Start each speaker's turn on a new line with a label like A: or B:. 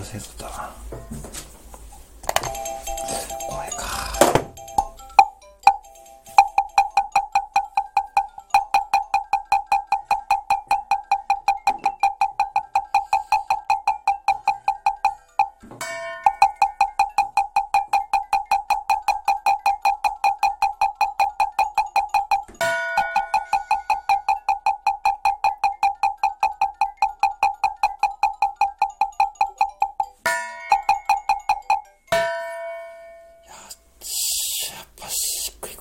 A: 忘れとたしっくい。